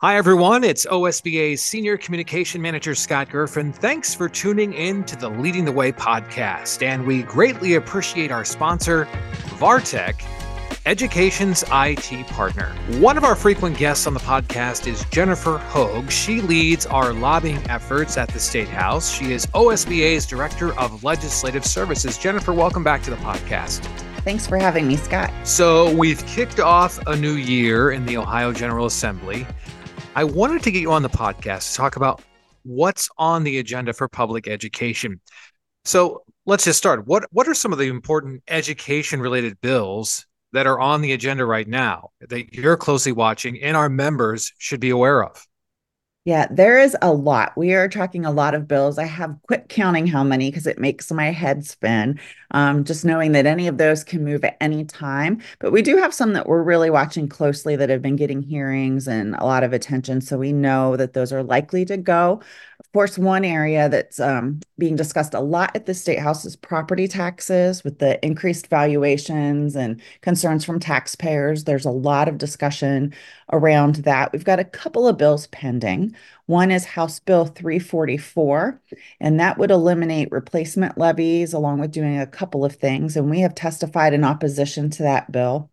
Hi, everyone. It's OSBA's Senior Communication Manager, Scott Gerfen. Thanks for tuning in to the Leading the Way podcast. And we greatly appreciate our sponsor, Vartek, Education's IT partner. One of our frequent guests on the podcast is Jennifer Hogue. She leads our lobbying efforts at the State House. She is OSBA's Director of Legislative Services. Jennifer, welcome back to the podcast. Thanks for having me, Scott. So, we've kicked off a new year in the Ohio General Assembly. I wanted to get you on the podcast to talk about what's on the agenda for public education. So, let's just start. What what are some of the important education related bills that are on the agenda right now that you're closely watching and our members should be aware of? Yeah, there is a lot. We are tracking a lot of bills. I have quit counting how many because it makes my head spin. Um, just knowing that any of those can move at any time. But we do have some that we're really watching closely that have been getting hearings and a lot of attention. So we know that those are likely to go. Of course, one area that's um, being discussed a lot at the State House is property taxes with the increased valuations and concerns from taxpayers. There's a lot of discussion around that. We've got a couple of bills pending. One is House Bill 344, and that would eliminate replacement levies along with doing a couple of things. And we have testified in opposition to that bill.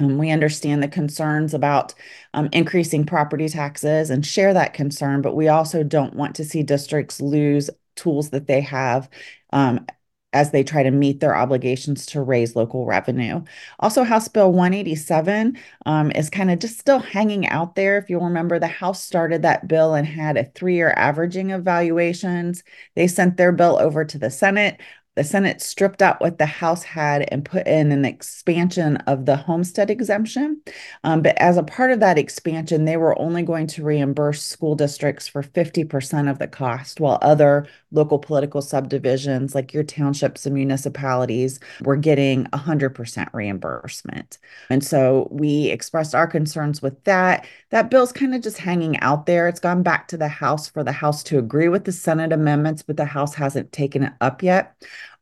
Um, we understand the concerns about um, increasing property taxes and share that concern, but we also don't want to see districts lose tools that they have um, as they try to meet their obligations to raise local revenue. Also, House Bill 187 um, is kind of just still hanging out there. If you'll remember, the House started that bill and had a three year averaging of valuations. They sent their bill over to the Senate. The Senate stripped out what the House had and put in an expansion of the homestead exemption. Um, but as a part of that expansion, they were only going to reimburse school districts for 50% of the cost, while other local political subdivisions, like your townships and municipalities, were getting 100% reimbursement. And so we expressed our concerns with that. That bill's kind of just hanging out there. It's gone back to the House for the House to agree with the Senate amendments, but the House hasn't taken it up yet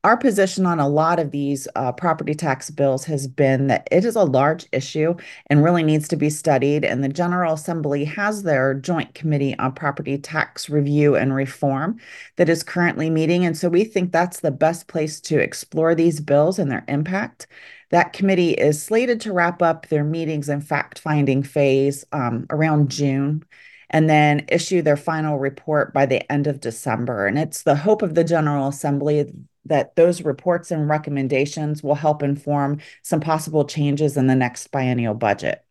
our position on a lot of these uh, property tax bills has been that it is a large issue and really needs to be studied. And the General Assembly has their Joint Committee on Property Tax Review and Reform that is currently meeting. And so we think that's the best place to explore these bills and their impact. That committee is slated to wrap up their meetings and fact finding phase um, around June and then issue their final report by the end of December. And it's the hope of the General Assembly that those reports and recommendations will help inform some possible changes in the next biennial budget.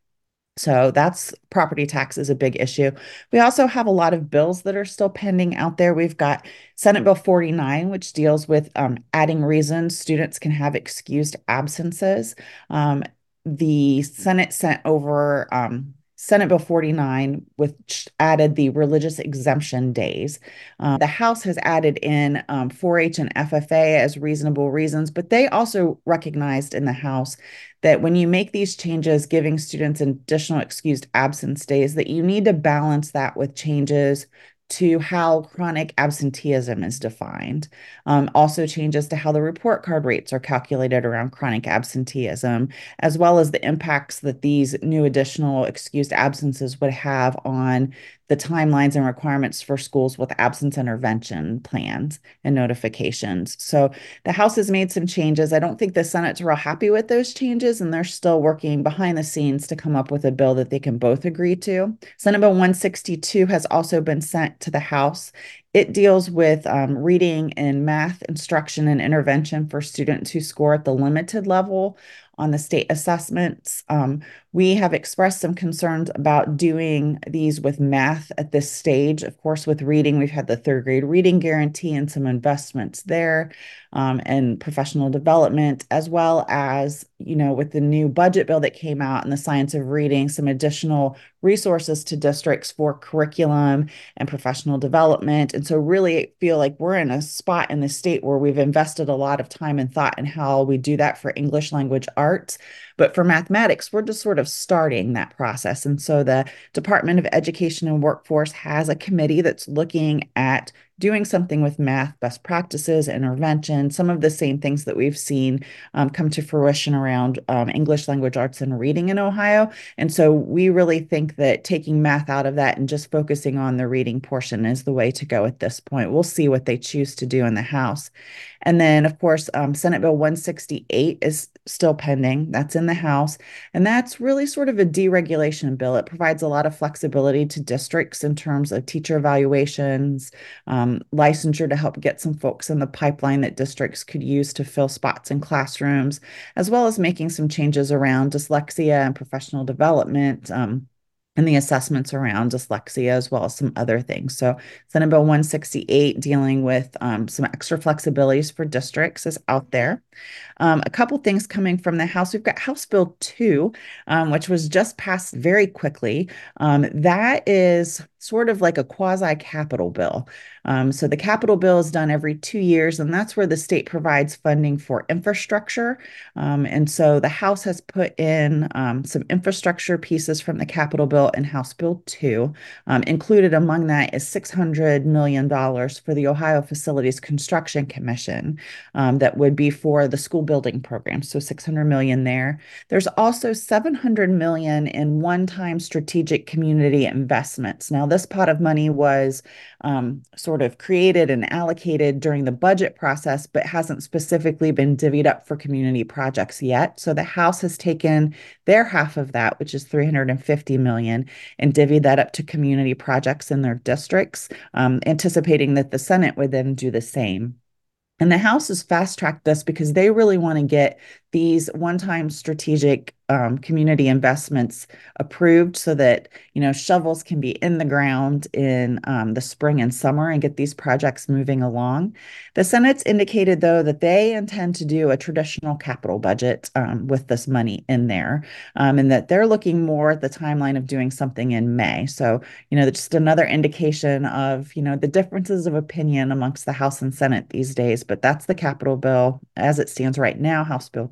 So that's property tax is a big issue. We also have a lot of bills that are still pending out there. We've got Senate Bill 49, which deals with um, adding reasons students can have excused absences. Um, the Senate sent over um, Senate Bill 49, which added the religious exemption days. Um, the House has added in um, 4 H and FFA as reasonable reasons, but they also recognized in the House that when you make these changes, giving students additional excused absence days, that you need to balance that with changes to how chronic absenteeism is defined. Um, also, changes to how the report card rates are calculated around chronic absenteeism, as well as the impacts that these new additional excused absences would have on the timelines and requirements for schools with absence intervention plans and notifications. So the House has made some changes. I don't think the Senate's real happy with those changes, and they're still working behind the scenes to come up with a bill that they can both agree to. Senate Bill 162 has also been sent to the House. It deals with um, reading and math instruction and intervention for students who score at the limited level on the state assessments. Um, we have expressed some concerns about doing these with math at this stage. Of course, with reading, we've had the third grade reading guarantee and some investments there um, and professional development, as well as, you know, with the new budget bill that came out and the science of reading, some additional resources to districts for curriculum and professional development. And so, really feel like we're in a spot in the state where we've invested a lot of time and thought in how we do that for English language arts But for mathematics, we're just sort of starting that process. And so the Department of Education and Workforce has a committee that's looking at doing something with math best practices, intervention, some of the same things that we've seen um, come to fruition around um, English language arts and reading in Ohio. And so we really think that taking math out of that and just focusing on the reading portion is the way to go at this point. We'll see what they choose to do in the House. And then, of course, um, Senate Bill 168 is still pending. That's in the House. And that's really sort of a deregulation bill. It provides a lot of flexibility to districts in terms of teacher evaluations, um, licensure to help get some folks in the pipeline that districts could use to fill spots in classrooms, as well as making some changes around dyslexia and professional development. Um, and the assessments around dyslexia as well as some other things. So Senate Bill 168 dealing with um, some extra flexibilities for districts is out there. Um, a couple things coming from the House. We've got House Bill 2, um, which was just passed very quickly. Um, that is sort of like a quasi capital bill. Um, so the capital bill is done every two years, and that's where the state provides funding for infrastructure. Um, and so the House has put in um, some infrastructure pieces from the capital bill in House Bill 2. Um, included among that is $600 million for the Ohio Facilities Construction Commission um, that would be for the school building program. So 600 million there. There's also 700 million in one-time strategic community investments. Now, this pot of money was um, sort of created and allocated during the budget process, but hasn't specifically been divvied up for community projects yet. So the House has taken their half of that, which is 350 million, and divvied that up to community projects in their districts, um, anticipating that the Senate would then do the same. And the House has fast tracked this because they really want to get these one-time strategic um, community investments approved so that you know shovels can be in the ground in um, the spring and summer and get these projects moving along. The Senate's indicated though that they intend to do a traditional capital budget um, with this money in there, um, and that they're looking more at the timeline of doing something in May. So you know just another indication of you know the differences of opinion amongst the House and Senate these days. But that's the capital bill as it stands right now, House Bill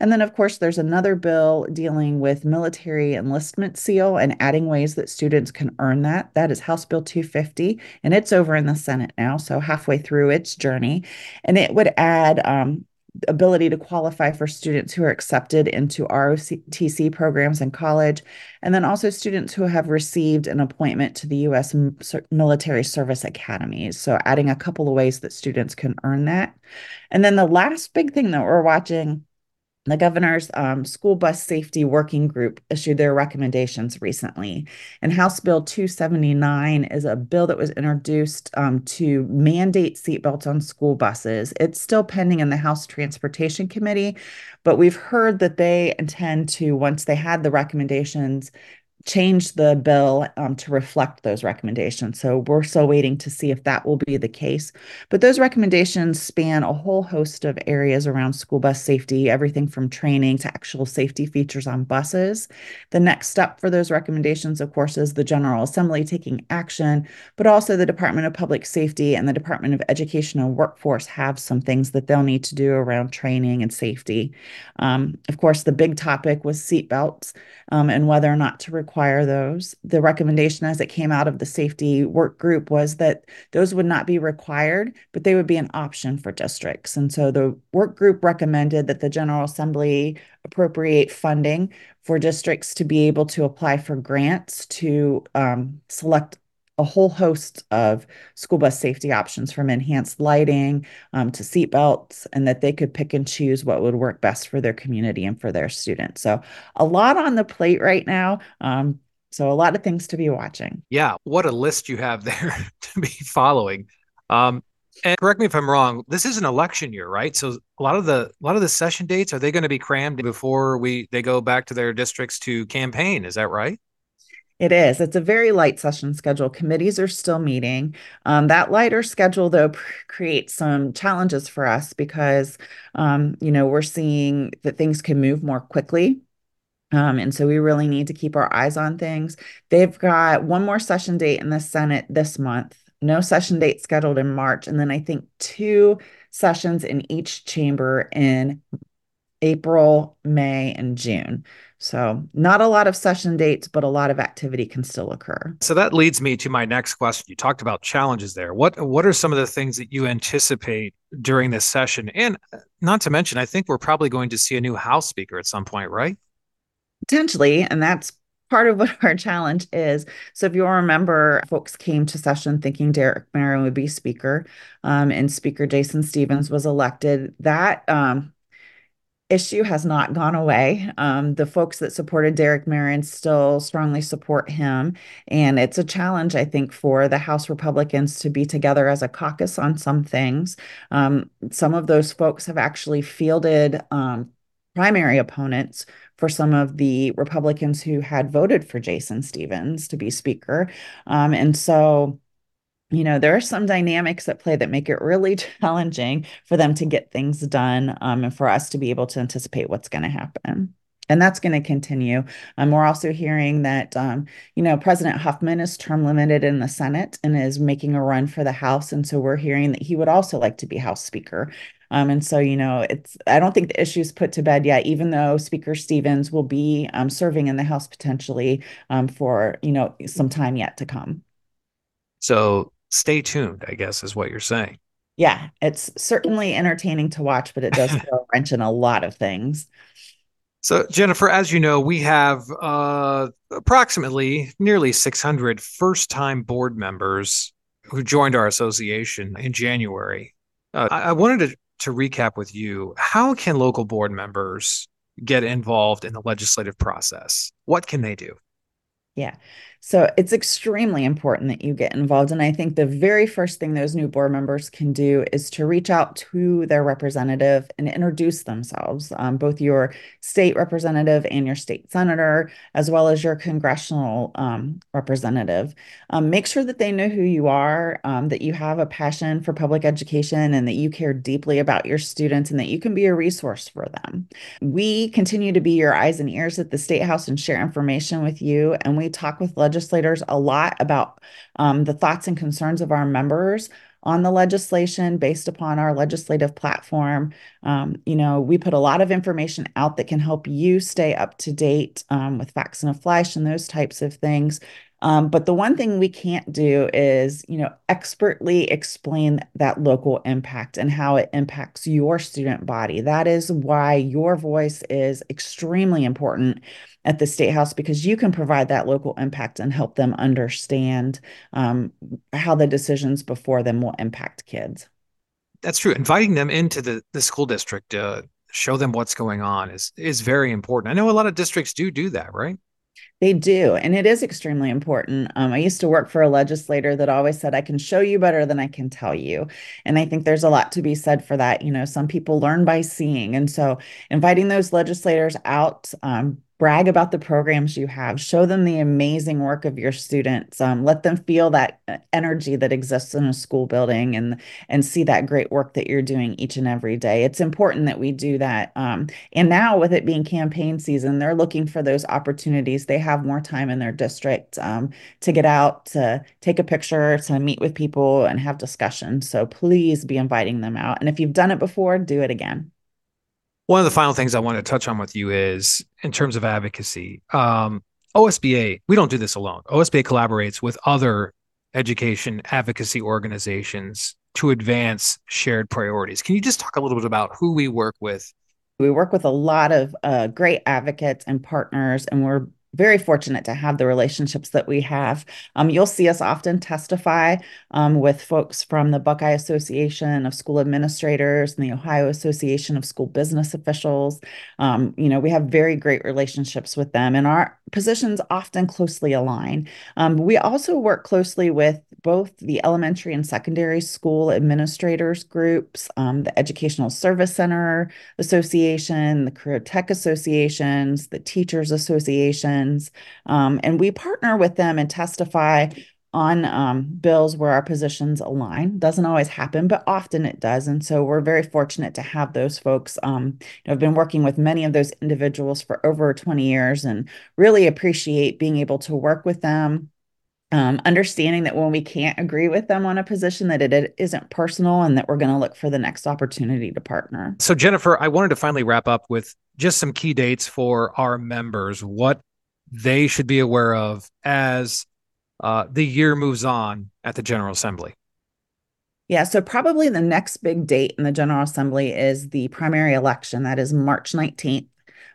And then, of course, there's another bill dealing with military enlistment seal and adding ways that students can earn that. That is House Bill 250, and it's over in the Senate now, so halfway through its journey. And it would add um, ability to qualify for students who are accepted into ROTC programs in college, and then also students who have received an appointment to the U.S. Military Service Academies. So, adding a couple of ways that students can earn that. And then the last big thing that we're watching the governor's um, school bus safety working group issued their recommendations recently. And House Bill 279 is a bill that was introduced um, to mandate seatbelts on school buses. It's still pending in the House Transportation Committee, but we've heard that they intend to, once they had the recommendations, change the bill um, to reflect those recommendations. So we're still waiting to see if that will be the case. But those recommendations span a whole host of areas around school bus safety, everything from training to actual safety features on buses. The next step for those recommendations, of course, is the General Assembly taking action, but also the Department of Public Safety and the Department of Education and Workforce have some things that they'll need to do around training and safety. Um, of course, the big topic was seatbelts um, and whether or not to require those. The recommendation as it came out of the safety work group was that those would not be required, but they would be an option for districts. And so the work group recommended that the General Assembly appropriate funding for districts to be able to apply for grants to um, select a whole host of school bus safety options from enhanced lighting um, to seat belts, and that they could pick and choose what would work best for their community and for their students. So, a lot on the plate right now. Um, so, a lot of things to be watching. Yeah, what a list you have there to be following. Um, and correct me if I'm wrong. This is an election year, right? So a lot of the a lot of the session dates are they going to be crammed before we they go back to their districts to campaign? Is that right? It is. It's a very light session schedule. Committees are still meeting. Um, that lighter schedule, though, creates some challenges for us because, um, you know, we're seeing that things can move more quickly. Um, and so we really need to keep our eyes on things. They've got one more session date in the Senate this month, no session date scheduled in March. And then I think two sessions in each chamber in April, May, and June. So, not a lot of session dates, but a lot of activity can still occur. So that leads me to my next question. You talked about challenges there. What what are some of the things that you anticipate during this session? And not to mention, I think we're probably going to see a new House Speaker at some point, right? Potentially, and that's part of what our challenge is. So if you'll remember, folks came to session thinking Derek Merrin would be speaker, um, and Speaker Jason Stephens was elected. That um, issue has not gone away. Um, the folks that supported Derek Merrin still strongly support him. And it's a challenge, I think, for the House Republicans to be together as a caucus on some things. Um, some of those folks have actually fielded um, primary opponents for some of the Republicans who had voted for Jason Stephens to be Speaker. Um, and so you know, there are some dynamics at play that make it really challenging for them to get things done um, and for us to be able to anticipate what's going to happen. And that's going to continue. Um, we're also hearing that, um, you know, President Huffman is term limited in the Senate and is making a run for the House. And so we're hearing that he would also like to be House Speaker. Um, and so, you know, it's, I don't think the issue's put to bed yet, even though Speaker Stephens will be um, serving in the House potentially um, for, you know, some time yet to come. So stay tuned, I guess is what you're saying. Yeah, it's certainly entertaining to watch, but it does throw a wrench in a lot of things. So, Jennifer, as you know, we have uh, approximately nearly 600 first time board members who joined our association in January. Uh, I-, I wanted to, to recap with you how can local board members get involved in the legislative process? What can they do? Yeah. So it's extremely important that you get involved. And I think the very first thing those new board members can do is to reach out to their representative and introduce themselves, um, both your state representative and your state senator, as well as your congressional um, representative. Um, make sure that they know who you are, um, that you have a passion for public education, and that you care deeply about your students and that you can be a resource for them. We continue to be your eyes and ears at the State House and share information with you. And we talk with legislators a lot about um, the thoughts and concerns of our members on the legislation based upon our legislative platform. Um, you know, we put a lot of information out that can help you stay up to date um, with facts and a flash and those types of things. Um, but the one thing we can't do is, you know, expertly explain that local impact and how it impacts your student body. That is why your voice is extremely important at the State House because you can provide that local impact and help them understand um, how the decisions before them will impact kids. That's true. Inviting them into the, the school district, uh, show them what's going on is is very important. I know a lot of districts do do that, right? They do. And it is extremely important. Um, I used to work for a legislator that always said, I can show you better than I can tell you. And I think there's a lot to be said for that. You know, some people learn by seeing. And so inviting those legislators out, um, brag about the programs you have show them the amazing work of your students um, let them feel that uh, energy that exists in a school building and and see that great work that you're doing each and every day. It's important that we do that um, and now with it being campaign season they're looking for those opportunities. They have more time in their district um, to get out to take a picture to meet with people and have discussions. So please be inviting them out. And if you've done it before do it again one of the final things I want to touch on with you is in terms of advocacy. Um, OSBA, we don't do this alone. OSBA collaborates with other education advocacy organizations to advance shared priorities. Can you just talk a little bit about who we work with? We work with a lot of uh, great advocates and partners, and we're very fortunate to have the relationships that we have. Um, you'll see us often testify um, with folks from the Buckeye Association of School Administrators and the Ohio Association of School Business Officials. Um, you know, we have very great relationships with them, and our positions often closely align. Um, we also work closely with both the elementary and secondary school administrators groups, um, the Educational Service Center Association, the Career Tech Associations, the Teachers Association um, and we partner with them and testify on um, bills where our positions align. Doesn't always happen, but often it does. And so we're very fortunate to have those folks. Um, I've been working with many of those individuals for over 20 years and really appreciate being able to work with them um, understanding that when we can't agree with them on a position that it isn't personal and that we're going to look for the next opportunity to partner so jennifer i wanted to finally wrap up with just some key dates for our members what they should be aware of as uh, the year moves on at the general assembly yeah, so probably the next big date in the General Assembly is the primary election. That is March 19th.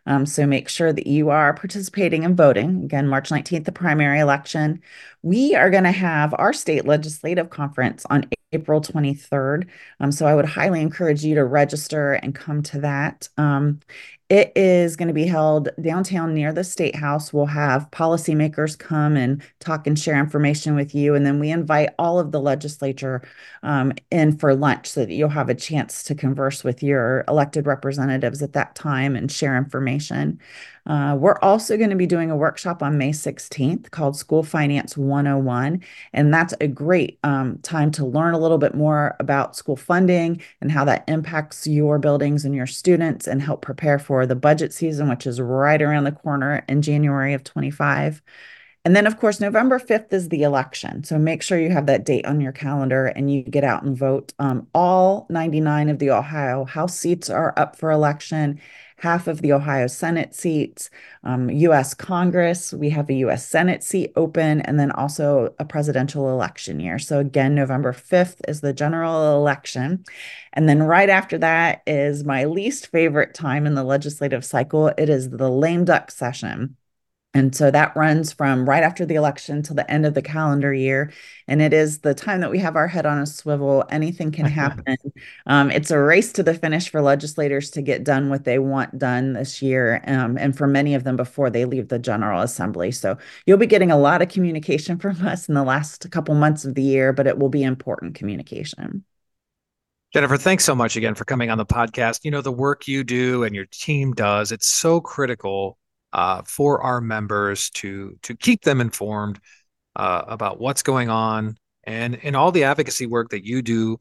Um, so make sure that you are participating and voting. Again, March 19th, the primary election. We are going to have our state legislative conference on April 23rd. Um, so I would highly encourage you to register and come to that. Um, it is going to be held downtown near the State House. We'll have policymakers come and talk and share information with you. And then we invite all of the legislature um, in for lunch so that you'll have a chance to converse with your elected representatives at that time and share information. Uh, we're also going to be doing a workshop on May 16th called School Finance 101. And that's a great um, time to learn a little bit more about school funding and how that impacts your buildings and your students and help prepare for the budget season, which is right around the corner in January of 25. And then, of course, November 5th is the election. So make sure you have that date on your calendar and you get out and vote. Um, all 99 of the Ohio House seats are up for election half of the Ohio Senate seats, um, US Congress, we have a US Senate seat open, and then also a presidential election year. So, again, November 5th is the general election. And then right after that is my least favorite time in the legislative cycle. It is the lame duck session. And so that runs from right after the election till the end of the calendar year. And it is the time that we have our head on a swivel. Anything can happen. um, it's a race to the finish for legislators to get done what they want done this year. Um, and for many of them before they leave the General Assembly. So you'll be getting a lot of communication from us in the last couple months of the year, but it will be important communication. Jennifer, thanks so much again for coming on the podcast. You know, the work you do and your team does, it's so critical uh, for our members to to keep them informed uh, about what's going on and and all the advocacy work that you do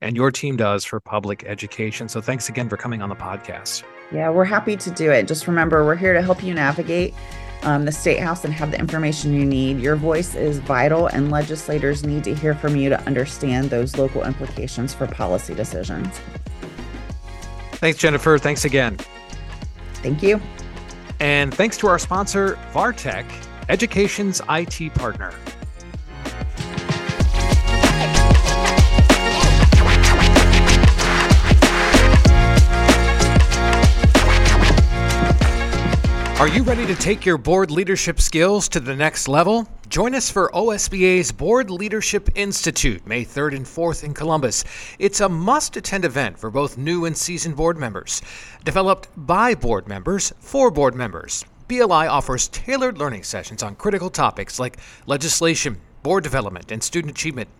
and your team does for public education. So thanks again for coming on the podcast. Yeah, we're happy to do it. Just remember, we're here to help you navigate um, the state house and have the information you need. Your voice is vital, and legislators need to hear from you to understand those local implications for policy decisions. Thanks, Jennifer. Thanks again. Thank you. And thanks to our sponsor, Vartek, education's IT partner. Are you ready to take your board leadership skills to the next level? Join us for OSBA's Board Leadership Institute, May 3rd and 4th in Columbus. It's a must attend event for both new and seasoned board members. Developed by board members for board members. BLI offers tailored learning sessions on critical topics like legislation, board development, and student achievement.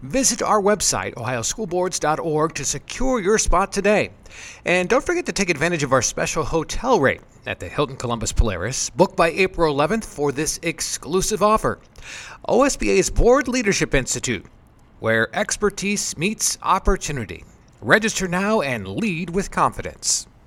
Visit our website, ohioschoolboards.org, to secure your spot today. And don't forget to take advantage of our special hotel rate at the Hilton Columbus Polaris. Book by April 11th for this exclusive offer. OSBA's Board Leadership Institute, where expertise meets opportunity. Register now and lead with confidence.